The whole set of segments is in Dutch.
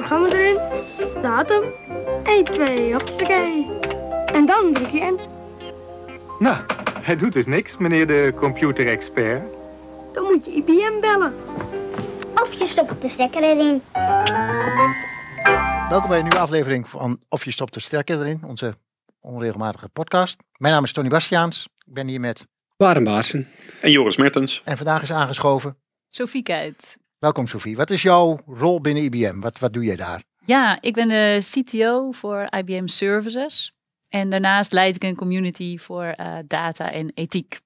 programma erin, datum, 1, 2, hoppakee. En dan druk je in. Nou, hij doet dus niks, meneer de computerexpert. Dan moet je IBM bellen. Of je stopt de stekker erin. Welkom bij een nieuwe aflevering van Of je stopt de sterker erin, onze onregelmatige podcast. Mijn naam is Tony Bastiaans. Ik ben hier met Waren Baarsen. En Joris Mertens. en vandaag is aangeschoven. Sophie Kuit. Welkom Sophie. Wat is jouw rol binnen IBM? Wat, wat doe jij daar? Ja, ik ben de CTO voor IBM Services. En daarnaast leid ik een community voor eh, data en ethiek.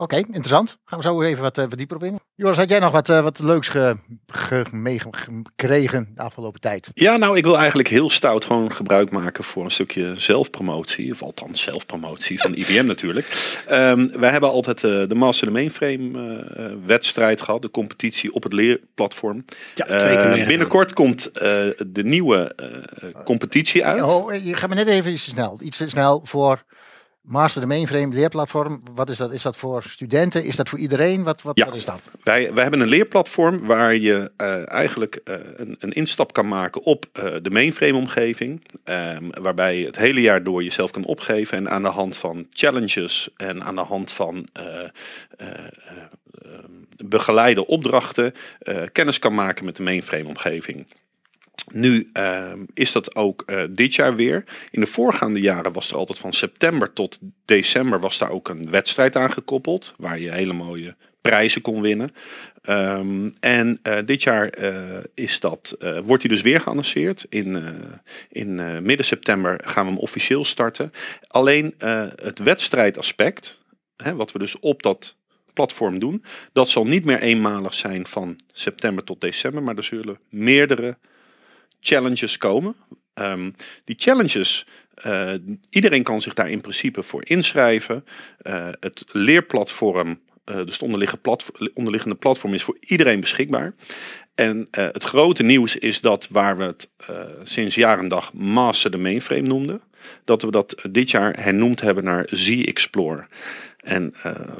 Oké, interessant. Gaan we zo even wat, eh, wat dieper op in. Joris, had jij nog wat, eh, wat leuks ge, ge- meegekregen de afgelopen tijd? Ja, nou, ik wil eigenlijk heel stout gewoon gebruik maken voor een stukje zelfpromotie. Of althans zelfpromotie van IBM natuurlijk. Ehm, wij hebben altijd eh, de Master the Mainframe eh, eh, wedstrijd gehad. De competitie op het leerplatform. Ja, Eh, twee keer meegedaan. binnenkort komt eh, de nieuwe eh, competitie uit. Oh, je gaat me net even iets te snel. Iets te snel voor Master the Mainframe leerplatform. Wat is dat? Is dat voor studenten? Is dat voor iedereen? Wat, wat, Ja. wat is dat? Wij, wij hebben een leerplatform waar je eh, eigenlijk eh, een, een instap kan maken op eh, de mainframe omgeving. Ehm, waarbij je het hele jaar door jezelf kan opgeven. En aan de hand van challenges en aan de hand van begeleide opdrachten kennis kan maken met de mainframe omgeving. Nu ehm, is dat ook eh, dit jaar weer. In de voorgaande jaren was er altijd van september tot december was daar ook een wedstrijd aan gekoppeld. Waar je hele mooie prijzen kon winnen. Ehm, en eh, dit jaar eh, is dat, wordt hij dus weer geannonceerd. In, in midden september gaan we hem officieel starten. Alleen het wedstrijdaspect, hè, wat we dus op dat platform doen, dat zal niet meer eenmalig zijn van september tot december. Maar er zullen meerdere challenges komen. Ehm, die challenges, eh, iedereen kan zich daar in principe voor inschrijven. Eh, het leerplatform, eh, dus het onderliggende, platf- onderliggende platform is voor iedereen beschikbaar. En het grote nieuws is dat waar we het sinds jaar en dag Master de Mainframe noemden, dat we dat dit jaar hernoemd hebben naar Z-Explore. En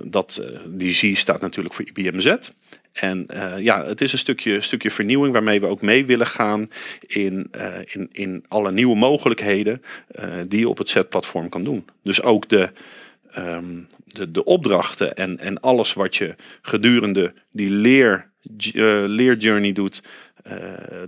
dat, die Z staat natuurlijk voor IBM Z. En eh, ja, het is een stukje, stukje vernieuwing waarmee we ook mee willen gaan in, eh, in, in alle nieuwe mogelijkheden eh, die je op het Z-platform kan doen. Dus ook de, ehm, de, de opdrachten en, en alles wat je gedurende die leer, leerjourney doet.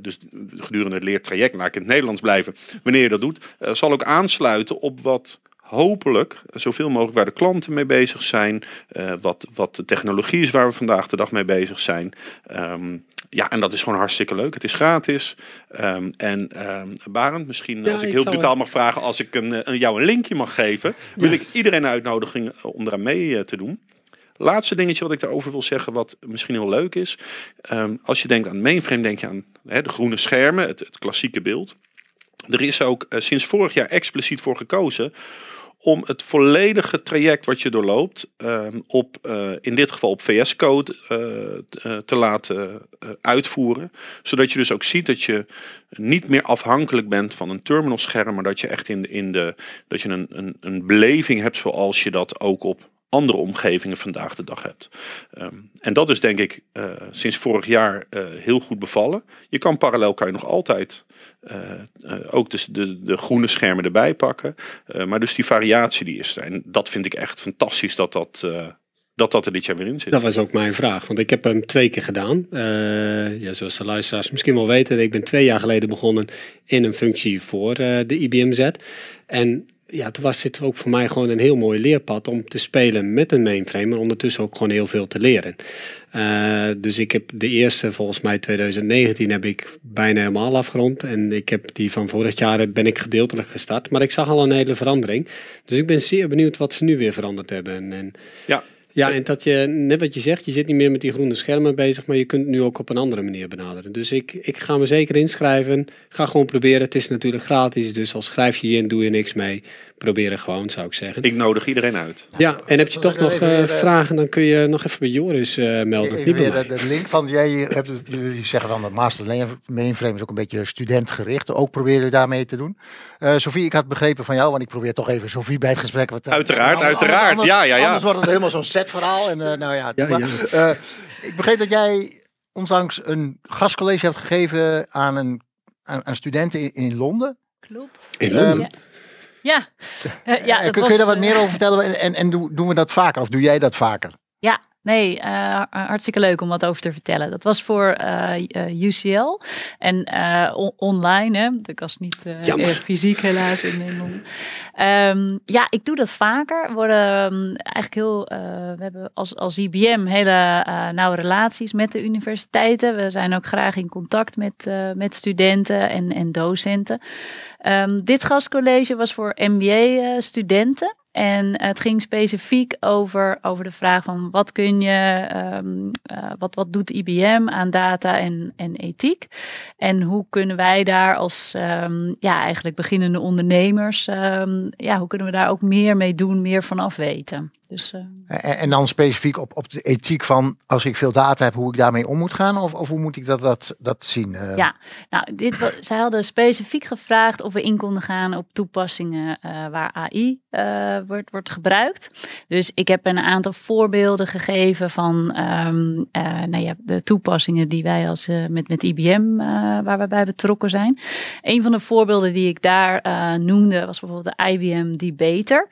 dus gedurende het leertraject, laat ik in het Nederlands blijven. Wanneer je dat doet, zal ook aansluiten op wat hopelijk zoveel mogelijk waar de klanten mee bezig zijn. eh, wat, wat de technologie is waar we vandaag de dag mee bezig zijn. Ehm, ja, en dat is gewoon hartstikke leuk. Het is gratis. Ehm, en ehm Barend, misschien Ja, als ik ik heel brutaal mag vragen, als ik een, eh, jou een linkje mag geven, wil ik iedereen uitnodigen om eraan mee eh, te doen. Laatste dingetje wat ik daarover wil zeggen, wat misschien heel leuk is. Als je denkt aan mainframe, denk je aan hè, de groene schermen, het, het klassieke beeld. Er is ook eh, sinds vorig jaar expliciet voor gekozen om het volledige traject wat je doorloopt ehm, op, eh, in dit geval op VS-code eh, eh, te laten uitvoeren. Zodat je dus ook ziet dat je niet meer afhankelijk bent van een terminalscherm, maar dat je echt in, in de, dat je een, een, een beleving hebt zoals je dat ook op andere omgevingen vandaag de dag hebt. Ehm, en dat is denk ik eh, sinds vorig jaar eh, heel goed bevallen. Je kan parallel kan je nog altijd eh, ook de, de, de groene schermen erbij pakken. Maar dus die variatie die is er. En dat vind ik echt fantastisch dat dat, dat, dat er dit jaar weer in zit. Dat was ook mijn vraag, want ik heb hem twee keer gedaan. Ja, zoals de luisteraars misschien wel weten, ik ben twee jaar geleden begonnen in een functie voor eh, de IBM Z. En ja, toen was dit ook voor mij gewoon een heel mooi leerpad om te spelen met een mainframe, maar ondertussen ook gewoon heel veel te leren. Eh, dus ik heb de eerste, volgens mij 2019, heb ik bijna helemaal afgerond. En ik heb die van vorig jaar ben ik gedeeltelijk gestart. Maar ik zag al een hele verandering. Dus ik ben zeer benieuwd wat ze nu weer veranderd hebben. En, en Ja, ja, en dat je, net wat je zegt, je zit niet meer met die groene schermen bezig, maar je kunt het nu ook op een andere manier benaderen. Dus ik, ik ga me zeker inschrijven. Ga gewoon proberen. Het is natuurlijk gratis, dus al schrijf je je in, doe je niks mee. Probeer het gewoon, zou ik zeggen. ik nodig iedereen uit. Ja, en heb je toch ik nog eh, weer, eh, vragen, dan kun je nog even bij Joris eh, melden. Even weer mij. de, de link van, jij hebt, het- jullie zeggen van de master mainframe is ook een beetje studentgericht. Ook proberen daarmee te doen. Eh Sophie, ik had begrepen van jou, want ik probeer toch even Sophie bij het gesprek. Wat, Uiteraard, anders- uiteraard. Anders, Ja, ja, ja. Anders wordt het helemaal zo'n set verhaal. En eh, nou ja, Ja, maar, ja. eh, ik begreep dat jij onlangs een gastcollege hebt gegeven aan een aan, aan studenten in, in Londen. Klopt. In Londen? Ja. Ja, Eh, ja Eh, dat kun, kun je daar wat eh, meer over vertellen? En, en, en doen we dat vaker? Of doe jij dat vaker? Ja, nee, eh, hartstikke leuk om wat over te vertellen. Dat was voor eh, eh, UCL en on- online. Hè? Ik was niet fysiek helaas in Nederland. Ehm, ja, ik doe dat vaker. We worden ehm, eigenlijk heel, we hebben als, als IBM hele nauwe relaties met de universiteiten. We zijn ook graag in contact met, met studenten en, en docenten. Ehm, dit gastcollege was voor MBA-studenten. En het ging specifiek over, over de vraag van wat kun je, ehm, eh, wat, wat doet IBM aan data en, en ethiek? En hoe kunnen wij daar als ehm, ja, eigenlijk beginnende ondernemers, ehm, ja, hoe kunnen we daar ook meer mee doen, meer van af weten? Dus, eh, En, en dan specifiek op, op de ethiek van als ik veel data heb, hoe ik daarmee om moet gaan? Of, of hoe moet ik dat, dat, dat zien? Eh, Ja, nou, dit, zij hadden specifiek gevraagd of we in konden gaan op toepassingen eh, waar AI wordt, wordt gebruikt. Dus ik heb een aantal voorbeelden gegeven van ehm, eh, nou ja, de toepassingen die wij als, met, met IBM, waar we bij betrokken zijn. Een van de voorbeelden die ik daar noemde was bijvoorbeeld de IBM Debater.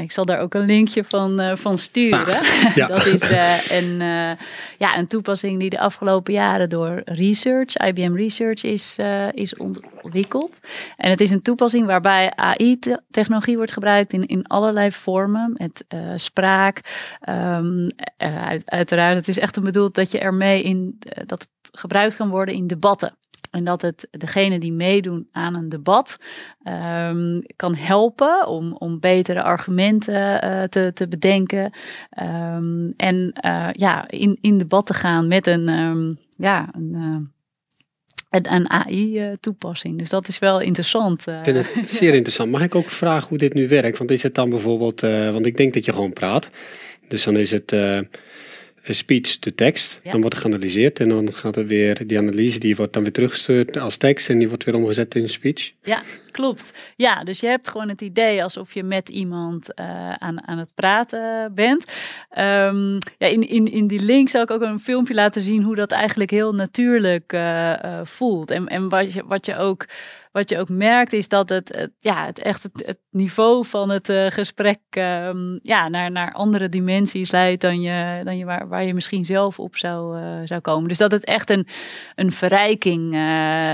Ik zal daar ook een linkje van, eh, van sturen. ja. Dat is eh, een, eh, ja, een toepassing die de afgelopen jaren door Research, IBM Research, is, is ontwikkeld. En het is een toepassing waarbij AI-technologie wordt gebruikt in, in allerlei vormen. Met spraak. ehm, eh, uit, uiteraard, het is echt bedoeld dat je ermee in, dat het gebruikt kan worden in debatten. En dat het degene die meedoen aan een debat ehm, kan helpen om, om betere argumenten eh, te, te bedenken. Ehm, en eh, ja, in, in debat te gaan met een, ehm, ja, een, eh, een, een AI-toepassing. Dus dat is wel interessant. Ik vind het zeer interessant. Mag ik ook vragen hoe dit nu werkt? Want is het dan bijvoorbeeld, want ik denk dat je gewoon praat. Dus dan is het speech text. Ja. Dan wordt het geanalyseerd en dan gaat er weer, die analyse die wordt dan weer teruggestuurd als tekst en die wordt weer omgezet in speech. Ja, klopt. Ja, dus je hebt gewoon het idee alsof je met iemand eh, aan, aan het praten bent. Ehm, ja, in, in, in die link zal ik ook een filmpje laten zien hoe dat eigenlijk heel natuurlijk eh, eh, voelt. En, en wat, je, wat, je ook, wat je ook merkt is dat het, ja, het echt het, niveau van het gesprek ehm, ja, naar, naar andere dimensies leidt dan, je, dan je, waar, waar je misschien zelf op zou, zou komen. Dus dat het echt een, een verrijking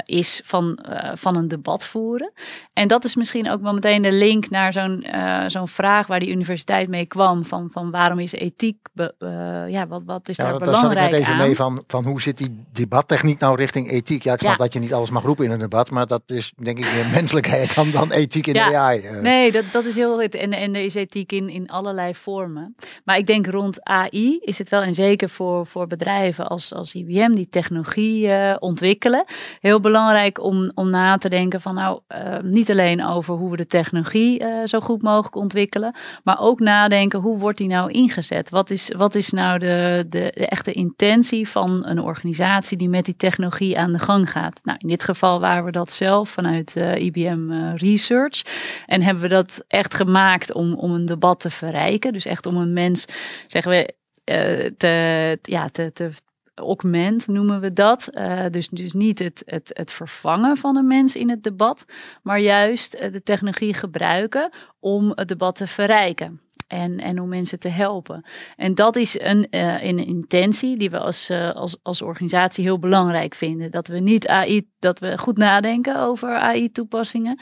is van, van een debat voeren. En dat is misschien ook wel meteen de link naar zo'n eh, zo'n vraag waar die universiteit mee kwam. Van, van waarom is ethiek, be- eh, ja, wat, wat is Ja, daar want daar zat ik belangrijk net even aan? mee van, van hoe zit die debattechniek nou richting ethiek? Ja, ik snap Ja. dat je niet alles mag roepen in een debat, maar dat is denk ik meer menselijkheid dan, dan ethiek in Ja. de AI. eh. Nee, dat, dat is heel goed. En, en er is ethiek in, in allerlei vormen. Maar ik denk rond AI is het wel, en zeker voor, voor bedrijven als, als IBM die technologie ontwikkelen, heel belangrijk om, om na te denken van nou, niet alleen over hoe we de technologie eh, zo goed mogelijk ontwikkelen, maar ook nadenken hoe wordt die nou ingezet? Wat is, wat is nou de, de, echte intentie van een organisatie die met die technologie aan de gang gaat? Nou, in dit geval waren we dat zelf vanuit eh, IBM eh, Research. En hebben we dat echt gemaakt om, om een debat te verrijken. Dus echt om een mens, zeggen we, eh, te, ja, te augment noemen we dat. Eh, dus, dus niet het, het, het vervangen van een mens in het debat, maar juist eh, de technologie gebruiken om het debat te verrijken. En, en om mensen te helpen. En dat is een, eh, een intentie die we als, als, als organisatie heel belangrijk vinden. Dat we niet AI, dat we goed nadenken over AI-toepassingen.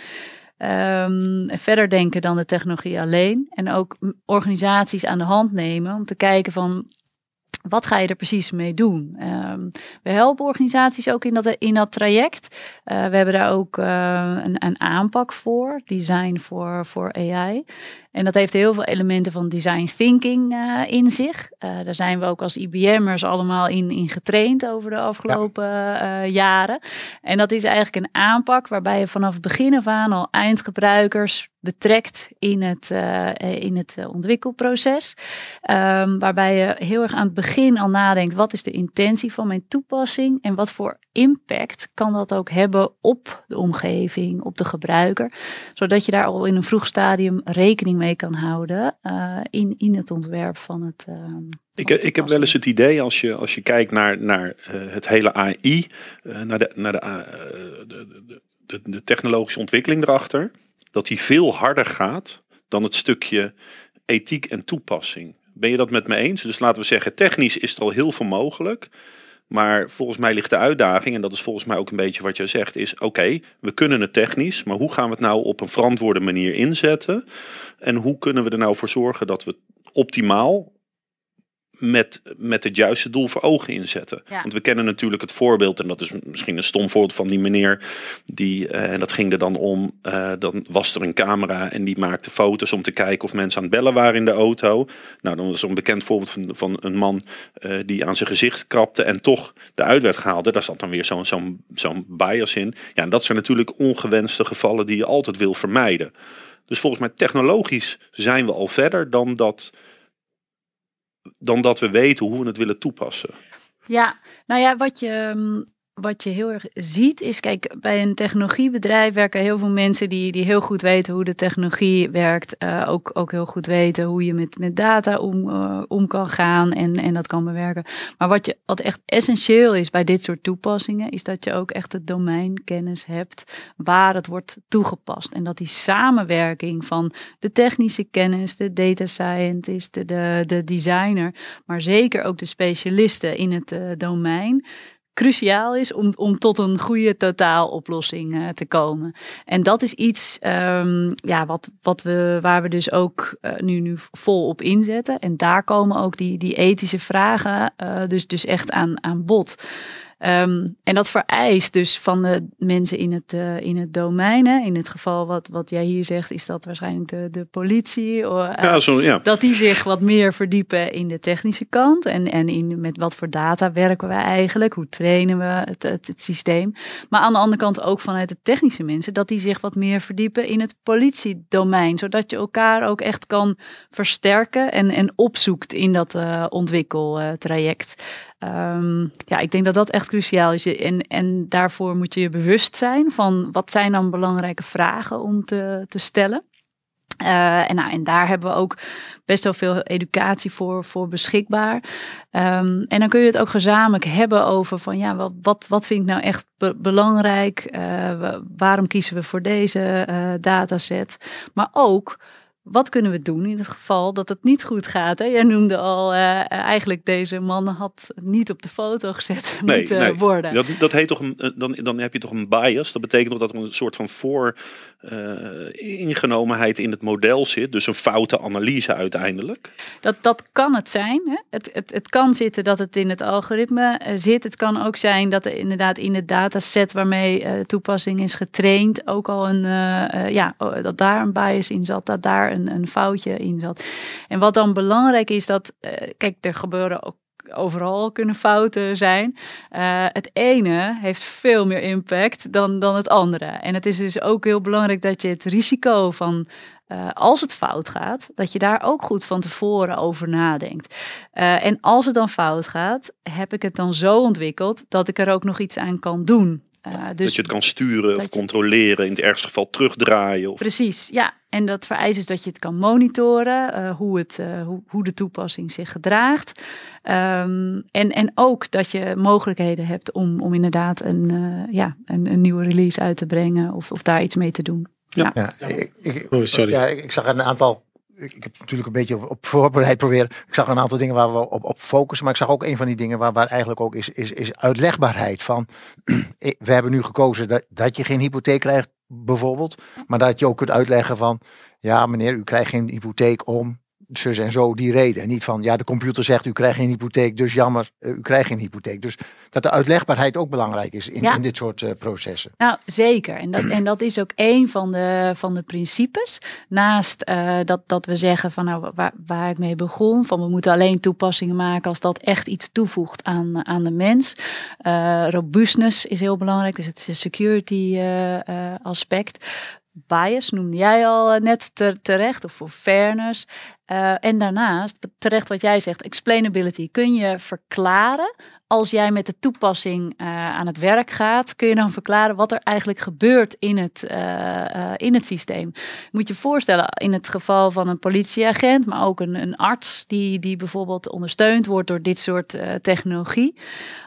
Ehm, en verder denken dan de technologie alleen. En ook organisaties aan de hand nemen om te kijken van wat ga je er precies mee doen? Ehm, we helpen organisaties ook in dat, in dat traject. Eh, we hebben daar ook eh, een, een aanpak voor, design voor, voor AI. En dat heeft heel veel elementen van design thinking eh, in zich. Daar zijn we ook als IBM'ers allemaal in, in getraind over de afgelopen jaren. En dat is eigenlijk een aanpak waarbij je vanaf het begin af aan al eindgebruikers betrekt in het, eh, in het eh, ontwikkelproces. Ehm, waarbij je heel erg aan het begin al nadenkt, wat is de intentie van mijn toepassing en wat voor impact kan dat ook hebben op de omgeving, op de gebruiker. Zodat je daar al in een vroeg stadium rekening mee kan houden eh, in, in het ontwerp van het. ehm, Ik, ik heb wel eens het idee als je, als je kijkt naar, naar het hele AI, naar, de, naar de, de, de, de technologische ontwikkeling erachter, dat die veel harder gaat dan het stukje ethiek en toepassing. Ben je dat met me eens? Dus laten we zeggen, technisch is er al heel veel mogelijk. Maar volgens mij ligt de uitdaging, en dat is volgens mij ook een beetje wat jij zegt, is oké, we kunnen het technisch, maar hoe gaan we het nou op een verantwoorde manier inzetten? En hoe kunnen we er nou voor zorgen dat we optimaal met, met het juiste doel voor ogen inzetten. Ja. Want we kennen natuurlijk het voorbeeld, en dat is misschien een stom voorbeeld van die meneer, die, eh, en dat ging er dan om, eh, dan was er een camera en die maakte foto's om te kijken of mensen aan het bellen waren in de auto. Nou, dan was er een bekend voorbeeld van, van een man eh, die aan zijn gezicht krapte en toch de uit werd gehaald. Daar zat dan weer zo'n zo'n zo'n bias in. Ja, en dat zijn natuurlijk ongewenste gevallen die je altijd wil vermijden. Dus volgens mij technologisch zijn we al verder dan dat dan dat we weten hoe we het willen toepassen. Ja, nou ja, wat je, mm, wat je heel erg ziet is, kijk, bij een technologiebedrijf werken heel veel mensen die, die heel goed weten hoe de technologie werkt. eh, ook, ook heel goed weten hoe je met, met data om, eh, om kan gaan en, en dat kan bewerken. Maar wat, je, wat echt essentieel is bij dit soort toepassingen, is dat je ook echt het domeinkennis hebt waar het wordt toegepast. En dat die samenwerking van de technische kennis, de data scientist, de, de, de designer, maar zeker ook de specialisten in het eh, domein cruciaal is om, om tot een goede totaaloplossing eh, te komen. En dat is iets ehm, ja, wat, wat we, waar we dus ook eh, nu, nu vol op inzetten. En daar komen ook die, die ethische vragen eh, dus, dus echt aan, aan bod. Ehm, en dat vereist dus van de mensen in het, eh, in het domein. Hè. In het geval wat, wat jij hier zegt, is dat waarschijnlijk de, de politie. Eh, Ja, zo, ja. dat die zich wat meer verdiepen in de technische kant. En, en in met wat voor data werken we eigenlijk? Hoe trainen we het, het, het systeem? Maar aan de andere kant ook vanuit de technische mensen. Dat die zich wat meer verdiepen in het politiedomein. Zodat je elkaar ook echt kan versterken en, en opzoekt in dat eh, ontwikkeltraject. Ehm, ja, ik denk dat dat echt cruciaal is. En, en daarvoor moet je je bewust zijn van wat zijn dan belangrijke vragen om te, te stellen. Eh, en, nou, en daar hebben we ook best wel veel educatie voor, voor beschikbaar. Ehm, en dan kun je het ook gezamenlijk hebben over van ja, wat, wat, wat vind ik nou echt be- belangrijk? Eh, wa- waarom kiezen we voor deze eh, dataset? Maar ook wat kunnen we doen in het geval dat het niet goed gaat? Hè? Jij noemde al, eh, eigenlijk deze man had niet op de foto gezet Nee, moeten nee. worden. Dat, dat heet toch een, dan, dan heb je toch een bias. Dat betekent toch dat er een soort van voor eh, ingenomenheid in het model zit. Dus een foute analyse uiteindelijk. Dat, dat kan het zijn. Hè? Het, het, het kan zitten dat het in het algoritme eh, zit. Het kan ook zijn dat er inderdaad in het dataset waarmee eh, toepassing is getraind ook al een, eh, eh, ja, oh, dat daar een bias in zat, dat daar een, een foutje in zat. En wat dan belangrijk is dat, eh, kijk, er gebeuren ook overal kunnen fouten zijn. Eh, het ene heeft veel meer impact dan, dan het andere. En het is dus ook heel belangrijk dat je het risico van eh, als het fout gaat, dat je daar ook goed van tevoren over nadenkt. En als het dan fout gaat, heb ik het dan zo ontwikkeld dat ik er ook nog iets aan kan doen. Eh, dus dat je het kan sturen of controleren. In het ergste geval terugdraaien. Of, Precies, ja. En dat vereist dus dat je het kan monitoren, eh, hoe, het, eh, hoe, hoe de toepassing zich gedraagt. Ehm, en, en ook dat je mogelijkheden hebt om, om inderdaad een, eh, ja, een, een nieuwe release uit te brengen of, of daar iets mee te doen. Ja. Ja, ik, ik, Oh, sorry. Ja, ik, ik zag een aantal. Ik, heb natuurlijk een beetje op, voorbereid proberen. Ik zag een aantal dingen waar we op, op focussen. Maar ik zag ook een van die dingen waar, waar eigenlijk ook is, is, is uitlegbaarheid van. we hebben nu gekozen dat, dat je geen hypotheek krijgt, bijvoorbeeld. Maar dat je ook kunt uitleggen van. Ja, meneer, u krijgt geen hypotheek om zus en zo die reden. En niet van, ja, de computer zegt u krijgt geen hypotheek, dus jammer, eh, u krijgt geen hypotheek. Dus dat de uitlegbaarheid ook belangrijk is in, Ja. in dit soort eh, processen. Nou, zeker. En dat, en dat is ook een van de, van de principes. Naast eh, dat, dat we zeggen van nou, waar, waar ik mee begon, van we moeten alleen toepassingen maken als dat echt iets toevoegt aan, aan de mens. Eh, robustness is heel belangrijk, dus het is een security aspect. Bias noemde jij al net ter- terecht, of voor fairness. Uh, en daarnaast, terecht wat jij zegt, explainability. Kun je verklaren als jij met de toepassing uh, aan het werk gaat, kun je dan verklaren wat er eigenlijk gebeurt in het, uh, in het systeem. Moet je voorstellen, in het geval van een politieagent, maar ook een, een arts die, die bijvoorbeeld ondersteund wordt door dit soort technologie.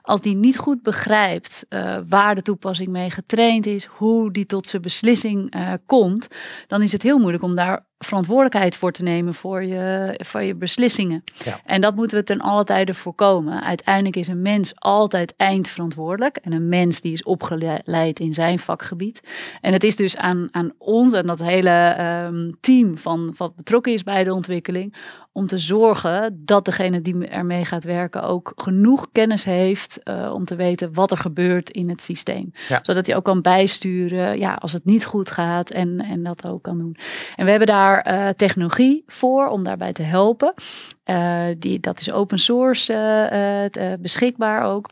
Als die niet goed begrijpt waar de toepassing mee getraind is, hoe die tot zijn beslissing komt, dan is het heel moeilijk om daar verantwoordelijkheid voor te nemen voor je, voor je beslissingen. Ja. En dat moeten we ten alle tijde voorkomen. Uiteindelijk is een mens altijd eindverantwoordelijk. En een mens die is opgeleid in zijn vakgebied. En het is dus aan, aan ons en dat hele um, team van wat betrokken is bij de ontwikkeling om te zorgen dat degene die ermee gaat werken ook genoeg kennis heeft uh, om te weten wat er gebeurt in het systeem. Zodat hij ook kan bijsturen ja, als het niet goed gaat en, en dat ook kan doen. En we hebben daar uh, technologie voor om daarbij te helpen. Uh, die, dat is open source beschikbaar ook.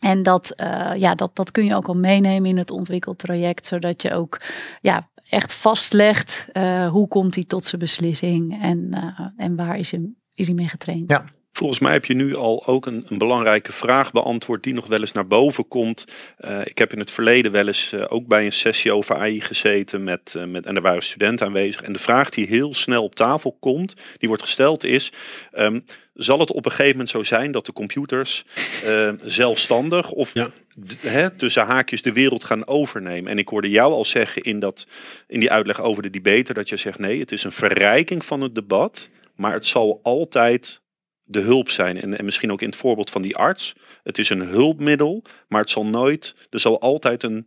En dat, uh, ja, dat, dat kun je ook al meenemen in het ontwikkeltraject, zodat je ook ja, echt vastlegt uh, hoe komt hij tot zijn beslissing en, uh, en waar is hij, is hij mee getraind. Ja. Volgens mij heb je nu al ook een, een, belangrijke vraag beantwoord die nog wel eens naar boven komt. Uh, ik heb in het verleden wel eens uh, ook bij een sessie over AI gezeten met, uh, met, en er waren studenten aanwezig. En de vraag die heel snel op tafel komt, die wordt gesteld is, um, zal het op een gegeven moment zo zijn dat de computers zelfstandig of ja. he, tussen haakjes de wereld gaan overnemen? En ik hoorde jou al zeggen in, dat, in die uitleg over de debater dat je zegt nee, het is een verrijking van het debat, maar het zal altijd de hulp zijn. En, en misschien ook in het voorbeeld van die arts. Het is een hulpmiddel, maar het zal nooit, er zal altijd een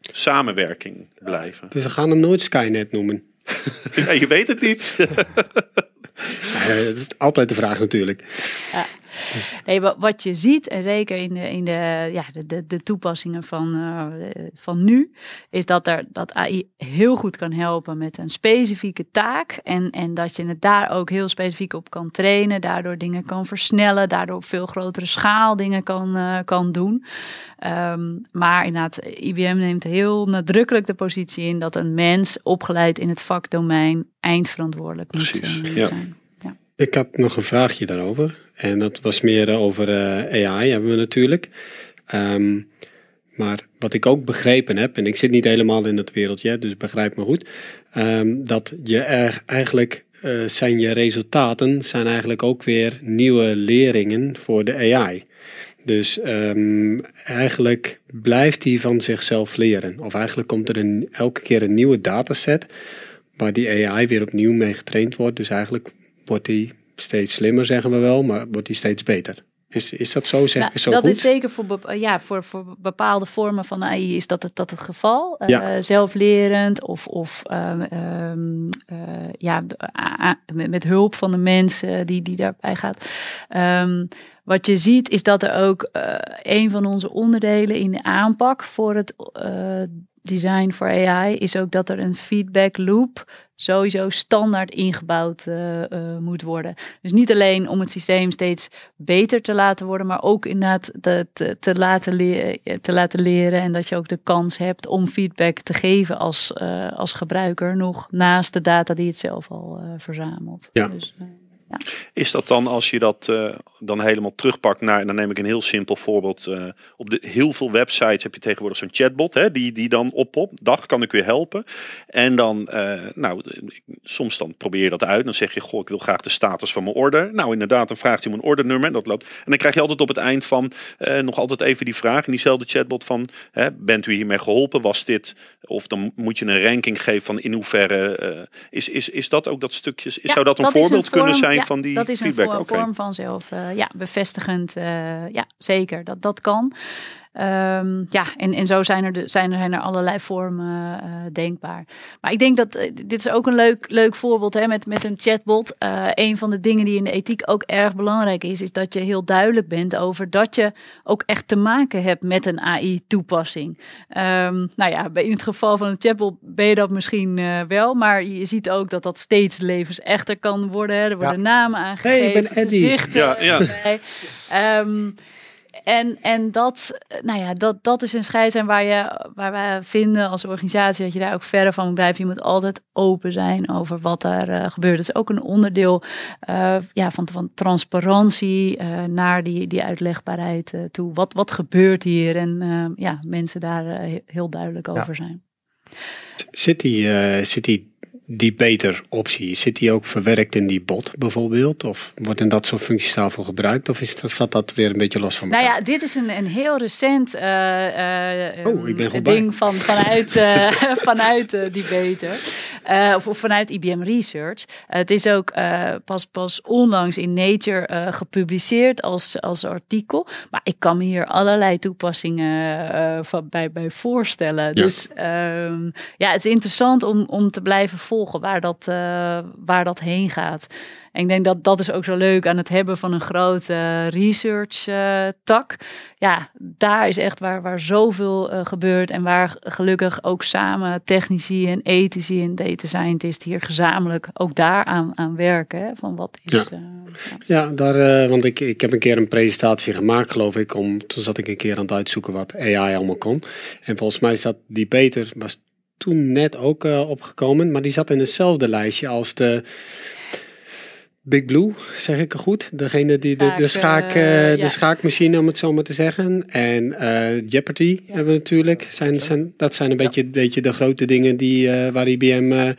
samenwerking blijven. Dus we gaan hem nooit Skynet noemen. ja, je weet het niet. ja, dat is altijd de vraag natuurlijk. Ja. Nee, wat je ziet, en zeker in de, in de, ja, de, de, toepassingen van, uh, van nu, is dat, er, dat AI heel goed kan helpen met een specifieke taak. En, en dat je het daar ook heel specifiek op kan trainen, daardoor dingen kan versnellen, daardoor op veel grotere schaal dingen kan, uh, kan doen. Um, maar inderdaad, IBM neemt heel nadrukkelijk de positie in dat een mens opgeleid in het vakdomein eindverantwoordelijk moet, Precies, moet ja. zijn. Ik had nog een vraagje daarover. En dat was meer over uh, AI hebben we natuurlijk. Um, maar wat ik ook begrepen heb, en ik zit niet helemaal in dat wereldje, dus begrijp me goed. Um, dat je er eigenlijk uh, zijn je resultaten zijn eigenlijk ook weer nieuwe leringen voor de AI. Dus um, eigenlijk blijft hij van zichzelf leren. Of eigenlijk komt er een, elke keer een nieuwe dataset waar die AI weer opnieuw mee getraind wordt. Dus eigenlijk wordt hij steeds slimmer, zeggen we wel, maar wordt hij steeds beter. Is, is dat zo? Zeg, nou, zo dat goed? is zeker voor, ja, voor, voor bepaalde vormen van AI is dat het, dat het geval. Ja. Uh, zelflerend of, of um, um, uh, ja, met, met, hulp van de mensen die, die daarbij gaat. Um, wat je ziet is dat er ook uh, een van onze onderdelen in de aanpak voor het design voor AI is ook dat er een feedback loop sowieso standaard ingebouwd uh, uh, moet worden. Dus niet alleen om het systeem steeds beter te laten worden, maar ook inderdaad te, te, te, laten, leren, te laten leren en dat je ook de kans hebt om feedback te geven als, uh, als gebruiker, nog naast de data die het zelf al verzamelt. Ja. Dus, ja. Is dat dan als je dat uh, dan helemaal terugpakt naar, dan neem ik een heel simpel voorbeeld. Uh, op de, heel veel websites heb je tegenwoordig zo'n chatbot, hè, die, die dan op op, dag kan ik u helpen. En dan, uh, nou, soms dan probeer je dat uit. Dan zeg je, goh, ik wil graag de status van mijn order. Nou, inderdaad, dan vraagt hij om een ordernummer en dat loopt. En dan krijg je altijd op het eind van, nog altijd even die vraag in diezelfde chatbot van, hè, bent u hiermee geholpen? Was dit, of dan moet je een ranking geven van in hoeverre, is, is, is dat ook dat stukje, ja, zou dat een dat voorbeeld een vorm, kunnen zijn van die dat is feedback? een vorm, okay. vorm van zelf, uh, ja, bevestigend, uh, ja, zeker, dat, dat kan. Um, ja, en, en zo zijn er, de, zijn er, zijn er allerlei vormen uh, denkbaar. Maar ik denk dat uh, dit is ook een leuk, leuk voorbeeld hè, met, met een chatbot. Uh, een van de dingen die in de ethiek ook erg belangrijk is, is dat je heel duidelijk bent over dat je ook echt te maken hebt met een AI-toepassing. Um, nou ja, in het geval van een chatbot ben je dat misschien uh, wel, maar je ziet ook dat dat steeds levensechter kan worden. Hè. Er worden ja. namen aangegeven, hey, ik ben Eddie. gezichten. Ja, ja. Um, En, en dat, eh, nou ja, dat, dat is een scheidslijn waar, je, waar wij vinden als organisatie dat je daar ook verder van moet blijven. Je moet altijd open zijn over wat er eh, gebeurt. Dat is ook een onderdeel eh, ja, van, van transparantie eh, naar die, die uitlegbaarheid toe. Wat, wat gebeurt hier? En eh, ja, mensen daar he- heel duidelijk over zijn. Zit die, eh, zit die, die beter optie, zit die ook verwerkt in die bot bijvoorbeeld? Of wordt in dat soort functies daarvoor gebruikt? Of is dat, staat dat weer een beetje los van Nou elkaar? ja, dit is een, een heel recent eh, eh, Oh, ding van, vanuit, eh, vanuit die beter. Eh, of, of vanuit IBM Research. Eh, het is ook eh, pas, pas onlangs in Nature gepubliceerd als, als artikel. Maar ik kan me hier allerlei toepassingen van, bij, bij voorstellen. Ja. Dus ehm, ja, het is interessant om, om te blijven volgen waar dat, waar dat heen gaat. En ik denk dat dat is ook zo leuk aan het hebben van een grote research eh, tak. Ja, daar is echt waar, waar zoveel eh, gebeurt. En waar gelukkig ook samen technici en ethici en data scientists hier gezamenlijk ook daaraan aan werken. Hè, van wat is. Ja. eh, ja. Ja, daar, eh, want ik, ik heb een keer een presentatie gemaakt, geloof ik. Om, toen zat ik een keer aan het uitzoeken wat AI allemaal kon. En volgens mij zat die beter, was toen net ook eh, opgekomen. Maar die zat in hetzelfde lijstje als de Big Blue, zeg ik het goed. Degene die de, de, Schaak, eh, eh, ja. de schaakmachine, om het zo maar te zeggen. En eh, Jeopardy hebben we natuurlijk. Zijn, zijn, dat zijn een beetje, beetje de grote dingen die, waar IBM...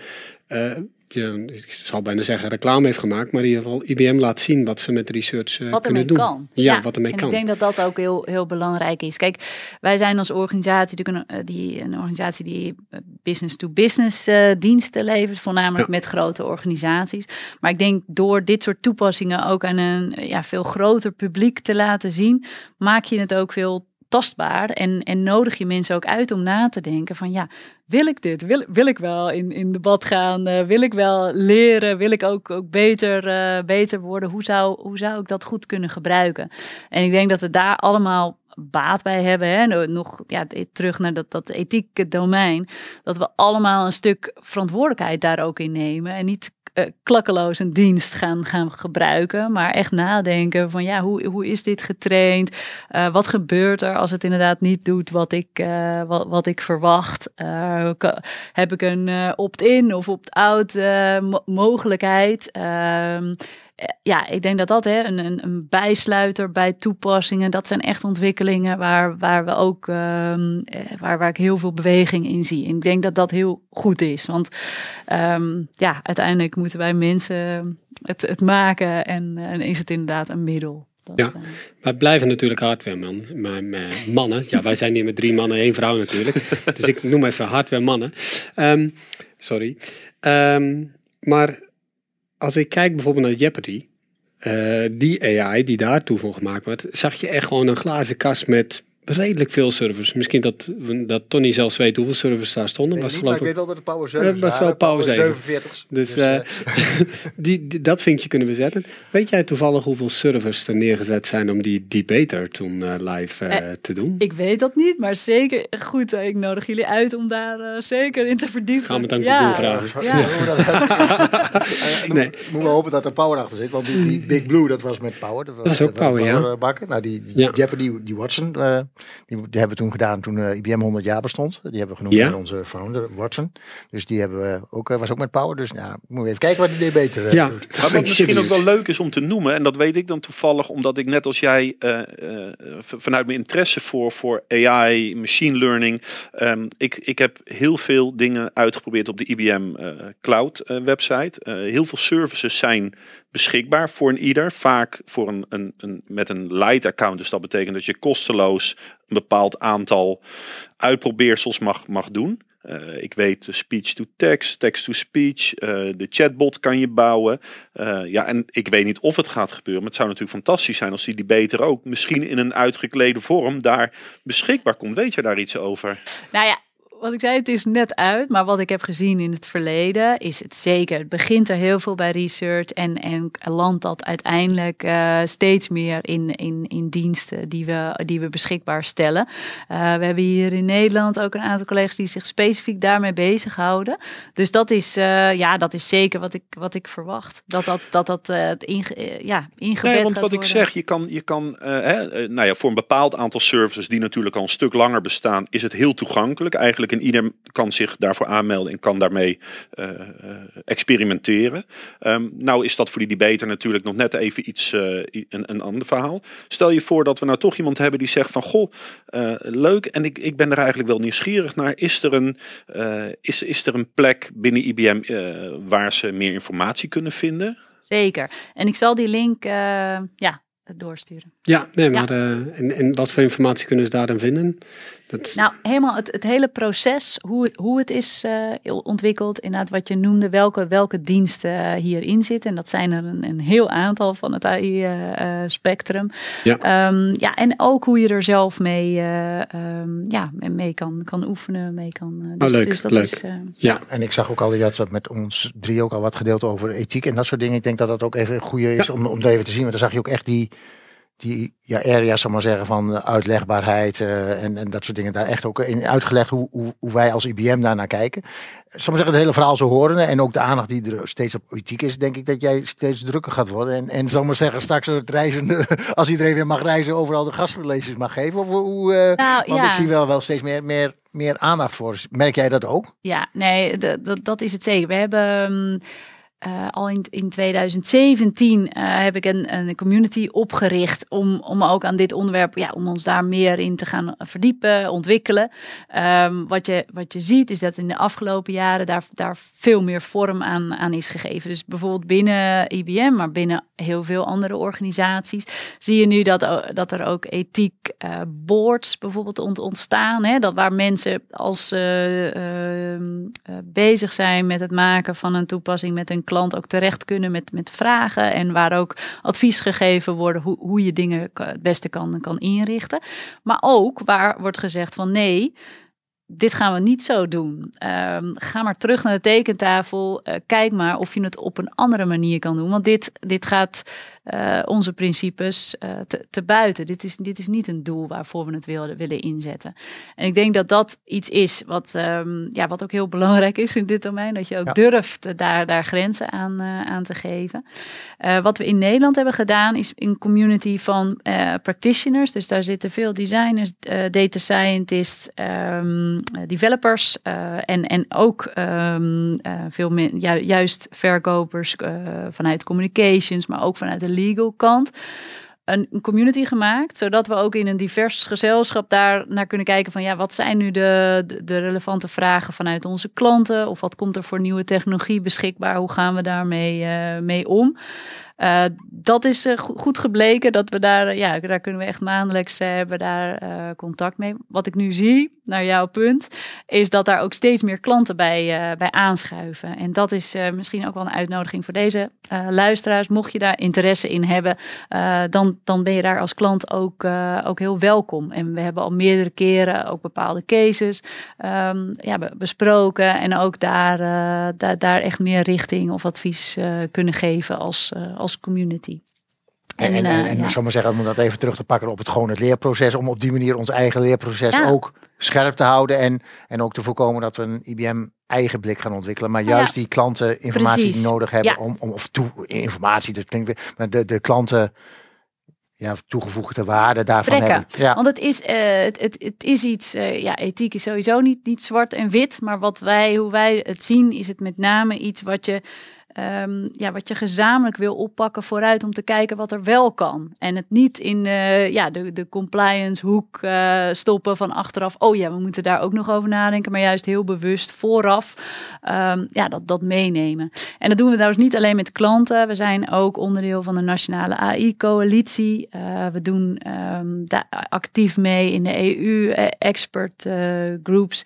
ja, ik zal bijna zeggen reclame heeft gemaakt, maar in ieder geval IBM laat zien wat ze met research eh, wat kunnen doen. kan. Ja, wat ermee en kan. ik denk dat dat ook heel, heel belangrijk is. Kijk, wij zijn als organisatie natuurlijk een, eh, die, een organisatie die eh, business-to-business diensten levert, voornamelijk Ja. met grote organisaties. Maar ik denk door dit soort toepassingen ook aan een ja, veel groter publiek te laten zien, maak je het ook veel tastbaar en, en nodig je mensen ook uit om na te denken van ja, wil ik dit? Wil, wil ik wel in, in debat gaan? Eh, wil ik wel leren? Wil ik ook, ook beter, eh, beter worden? Hoe zou, hoe zou ik dat goed kunnen gebruiken? En ik denk dat we daar allemaal baat bij hebben. Hè? Nog ja, terug naar dat, dat ethieke domein. Dat we allemaal een stuk verantwoordelijkheid daar ook in nemen. En niet eh, klakkeloos een dienst gaan, gaan gebruiken. Maar echt nadenken van ja, hoe, hoe is dit getraind? Eh, wat gebeurt er als het inderdaad niet doet wat ik, eh, wat, wat ik verwacht? Heb ik een opt-in of opt-out mo- mogelijkheid? Ja, ik denk dat dat hè, een, een, een bijsluiter bij toepassingen, dat zijn echt ontwikkelingen waar, waar we ook ehm, eh, waar, waar ik heel veel beweging in zie. En ik denk dat dat heel goed is. Want ehm, ja, uiteindelijk moeten wij mensen het, het maken en, en is het inderdaad een middel. Dat, Ja. eh, het blijven natuurlijk hardware man, maar, maar mannen. Ja, wij zijn hier met drie mannen, één vrouw natuurlijk. Dus ik noem even hardware mannen. Ehm, sorry. Maar als ik kijk bijvoorbeeld naar Jeopardy, eh, die AI die daartoe voor gemaakt werd, zag je echt gewoon een glazen kast met redelijk veel servers. Misschien dat, dat Tony zelfs weet hoeveel servers daar stonden. Was geloof ik weet wel dat het Power 7 Het was wel Power 7. 47. Dus, Dus, eh, eh, die, die- dat vinkje kunnen we zetten. Weet jij toevallig hoeveel servers er neergezet zijn om die debater toen eh, live eh, Eh, te doen? Ik weet dat niet, maar zeker goed. eh, Ik nodig jullie uit om daar eh, zeker in te verdiepen. Gaan we het aan ja. Vragen. Ja. Eh, Nee. Moeten we hopen dat er power achter zit. Want die, die Big Blue, dat was met power. Dat was, was ook power, ja. eh, bakken. Nou, die, die Ja. Jeopardy, die Watson, eh, die, die hebben we toen gedaan toen eh, IBM 100 jaar bestond. Die hebben we genoemd Ja. onze founder, Watson. Dus die hebben we ook, eh, was ook met power. Dus nou, moeten we even kijken wat die deed beter eh, Ja. doet. Maar wat misschien ook wel leuk is om te noemen, en dat weet ik dan toevallig omdat ik net als jij eh, eh, vanuit mijn interesse voor, voor AI, machine learning, ehm, ik, ik heb heel veel dingen uitgeprobeerd op de IBM eh, Cloud eh, website. Eh, heel veel services zijn beschikbaar voor een ieder, vaak voor een, een, een, met een light account. Dus dat betekent dat je kosteloos een bepaald aantal uitprobeersels mag, mag doen. Eh, ik weet de speech-to-text, text-to-speech, eh, de chatbot kan je bouwen. Eh, ja, en ik weet niet of het gaat gebeuren, maar het zou natuurlijk fantastisch zijn als die beter ook misschien in een uitgeklede vorm daar beschikbaar komt. Weet je daar iets over? Nou ja, wat ik zei, het is net uit. Maar wat ik heb gezien in het verleden is het zeker. Het begint er heel veel bij research. En, en landt dat uiteindelijk uh, steeds meer in, in, in diensten die we, die we beschikbaar stellen. Uh, we hebben hier in Nederland ook een aantal collega's die zich specifiek daarmee bezighouden. Dus dat is, uh, ja, dat is zeker wat ik, wat ik verwacht. Dat dat, dat, dat het inge, ja, ingebed nee, want wat worden. ik zeg, je kan, je kan hè, nou ja, voor een bepaald aantal services die natuurlijk al een stuk langer bestaan, is het heel toegankelijk. Eigenlijk en ieder kan zich daarvoor aanmelden en kan daarmee uh, experimenteren. Um, nou is dat voor die debater natuurlijk nog net even iets, uh, een, een ander verhaal. Stel je voor dat we nou toch iemand hebben die zegt van goh, leuk en ik, ik ben er eigenlijk wel nieuwsgierig naar. Is er een, is, is er een plek binnen IBM waar ze meer informatie kunnen vinden? Zeker. En ik zal die link ja, doorsturen. Ja, nee, maar ja. Uh, en, en wat voor informatie kunnen ze daar dan vinden? Dat... Nou, helemaal het, het hele proces, hoe het, hoe het is uh, ontwikkeld, inderdaad wat je noemde, welke, welke diensten uh, hierin zitten. En dat zijn er een, een heel aantal van het AI-spectrum. ja. Um, ja, en ook hoe je er zelf mee, um, ja, mee kan, kan oefenen, mee kan... dus, oh, leuk, dus dat leuk. Is, ja. En ik zag ook al, je had met ons drie ook al wat gedeeld over ethiek en dat soort dingen. Ik denk dat dat ook even een goede is ja. om, om dat even te zien. Want dan zag je ook echt die die ja, area's, zal maar zeggen, van uitlegbaarheid uh, en, en dat soort dingen. Daar echt ook in uitgelegd hoe, hoe, hoe wij als IBM daarnaar kijken. Zal maar zeggen, het hele verhaal zo horen en ook de aandacht die er steeds op ethiek is, denk ik dat jij steeds drukker gaat worden. En, en zal maar zeggen, straks het reizen, als iedereen weer mag reizen, overal de gastcolleges mag geven. Of hoe, uh, nou, want ja. ik zie wel, wel steeds meer, meer, meer aandacht voor. Merk jij dat ook? Ja, nee, dat, dat is het zeker. We hebben... Um, uh, al in, in 2017 uh, heb ik een, een community opgericht om, om ook aan dit onderwerp, ja, om ons daar meer in te gaan verdiepen, ontwikkelen. Um, wat, je, wat je ziet is dat in de afgelopen jaren daar, daar veel meer vorm aan, aan is gegeven. Dus bijvoorbeeld binnen IBM, maar binnen heel veel andere organisaties, zie je nu dat, dat er ook ethiek uh, boards bijvoorbeeld ont, ontstaan. Hè? Dat waar mensen als bezig zijn met het maken van een toepassing met een klant ook terecht kunnen met, met vragen. En waar ook advies gegeven worden hoe, hoe je dingen het beste kan, kan inrichten. Maar ook waar wordt gezegd van nee, dit gaan we niet zo doen. Um, ga maar terug naar de tekentafel. Uh, kijk maar of je het op een andere manier kan doen. Want dit, dit gaat uh, onze principes uh, te, te, buiten. Dit is, dit is niet een doel waarvoor we het willen, willen inzetten. En ik denk dat dat iets is wat, um, ja, wat ook heel belangrijk is in dit domein. Dat je ook ja. durft daar, daar grenzen aan, aan te geven. wat we in Nederland hebben gedaan is een community van practitioners. Dus daar zitten veel designers, data scientists, um, developers en, en ook um, veel meer, ju juist verkopers vanuit communications, maar ook vanuit de legal kant. Een, community gemaakt, zodat we ook in een divers gezelschap daar naar kunnen kijken van ja, wat zijn nu de, de, relevante vragen vanuit onze klanten? Of wat komt er voor nieuwe technologie beschikbaar? Hoe gaan we daarmee mee om? Uh, dat is uh, goed gebleken dat we daar, ja, daar kunnen we echt maandelijks hebben daar contact mee. Wat ik nu zie, naar jouw punt, is dat daar ook steeds meer klanten bij, bij aanschuiven. En dat is misschien ook wel een uitnodiging voor deze luisteraars. Mocht je daar interesse in hebben, dan, dan ben je daar als klant ook, ook heel welkom. En we hebben al meerdere keren ook bepaalde cases um, ja, besproken en ook daar, daar, daar echt meer richting of advies kunnen geven als, als als community. En, en, en, en ja. zou maar zeggen, om dat even terug te pakken op het gewoon het leerproces, om op die manier ons eigen leerproces ja. ook scherp te houden en, en ook te voorkomen dat we een IBM eigen blik gaan ontwikkelen, maar juist ja. die klanten informatie Precies. die nodig hebben om, om of toe, informatie, dat klinkt weer, maar de, de klanten ja, toegevoegde waarde daarvan Trekken. hebben. Ja. Want het is, uh, het, het, het is iets, uh, ja, ethiek is sowieso niet, niet zwart en wit, maar wat wij, hoe wij het zien, is het met name iets wat je Um, ja, wat je gezamenlijk wil oppakken vooruit om te kijken wat er wel kan. En het niet in uh, ja, de, de compliance hoek uh, stoppen van achteraf. Oh ja, we moeten daar ook nog over nadenken. Maar juist heel bewust vooraf um, ja, dat, dat meenemen. En dat doen we trouwens niet alleen met klanten. We zijn ook onderdeel van de Nationale AI-coalitie. Uh, we doen um, daar actief mee in de EU, expert groups.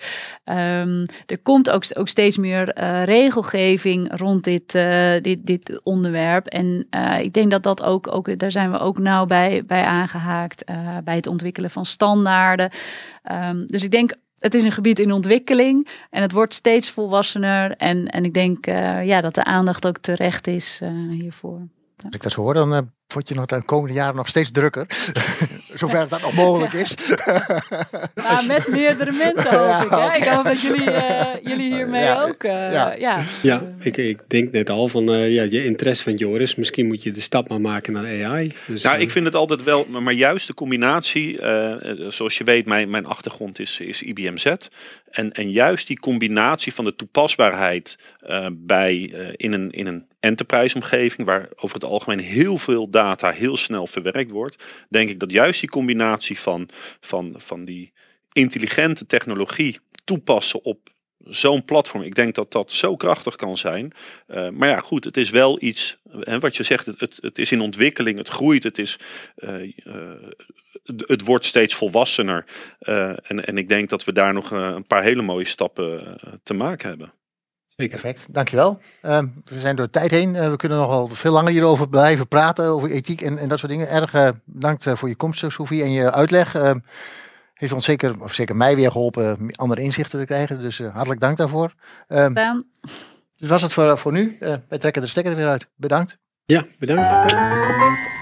er komt ook, ook steeds meer regelgeving rond dit uh, dit, dit onderwerp. En uh, ik denk dat dat ook, ook, daar zijn we ook nauw bij, bij aangehaakt. Uh, bij het ontwikkelen van standaarden. Um, dus ik denk het is een gebied in ontwikkeling en het wordt steeds volwassener. En, en ik denk ja, dat de aandacht ook terecht is hiervoor. Als ik dat zo hoor, dan uh, word je nog de komende jaren nog steeds drukker. Zover dat nog mogelijk is. ja, met meerdere mensen hoop ja, ik. Okay. Ik hoop dat jullie, uh, jullie hiermee ja, ook. Uh, ja, ja. ja ik, ik denk net al van ja, je interesse van Joris. Misschien moet je de stap maar maken naar AI. Dus, nou, ik vind het altijd wel, maar juist de combinatie. zoals je weet, mijn, mijn achtergrond is, is IBMZ. En, en juist die combinatie van de toepasbaarheid bij, in, een, in een enterprise omgeving, waar over het algemeen heel veel data heel snel verwerkt wordt, denk ik dat juist die combinatie van, van, van die intelligente technologie toepassen op zo'n platform. Ik denk dat dat zo krachtig kan zijn. Uh, maar ja, goed, het is wel iets. En wat je zegt, het, het, is in ontwikkeling, het groeit, het is. Uh, uh, het wordt steeds volwassener. en, en ik denk dat we daar nog een paar hele mooie stappen te maken hebben. Perfect, dankjewel. Uh, we zijn door de tijd heen. Uh, we kunnen nog wel veel langer hierover blijven praten, over ethiek en, en dat soort dingen. Erg uh, bedankt voor je komst, Sofie, en je uitleg. Ehm, heeft ons zeker, of zeker mij weer geholpen andere inzichten te krijgen. Dus hartelijk dank daarvoor. Um, dus was het voor, voor nu. wij trekken de stekker er weer uit. Bedankt. Ja, bedankt.